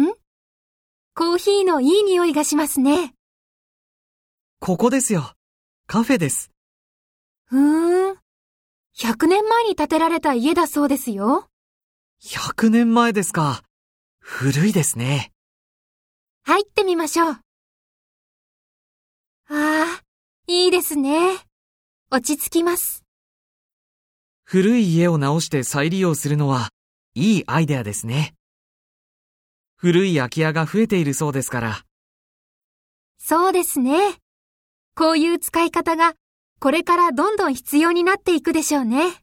ん？コーヒーのいい匂いがしますね。ここですよ。カフェです。ふーん。100年前に建てられた家だそうですよ。100年前ですか。古いですね。入ってみましょう。ああ、いいですね。落ち着きます。古い家を直して再利用するのは、いいアイデアですね。古い空き家が増えているそうですから。そうですね。こういう使い方がこれからどんどん必要になっていくでしょうね。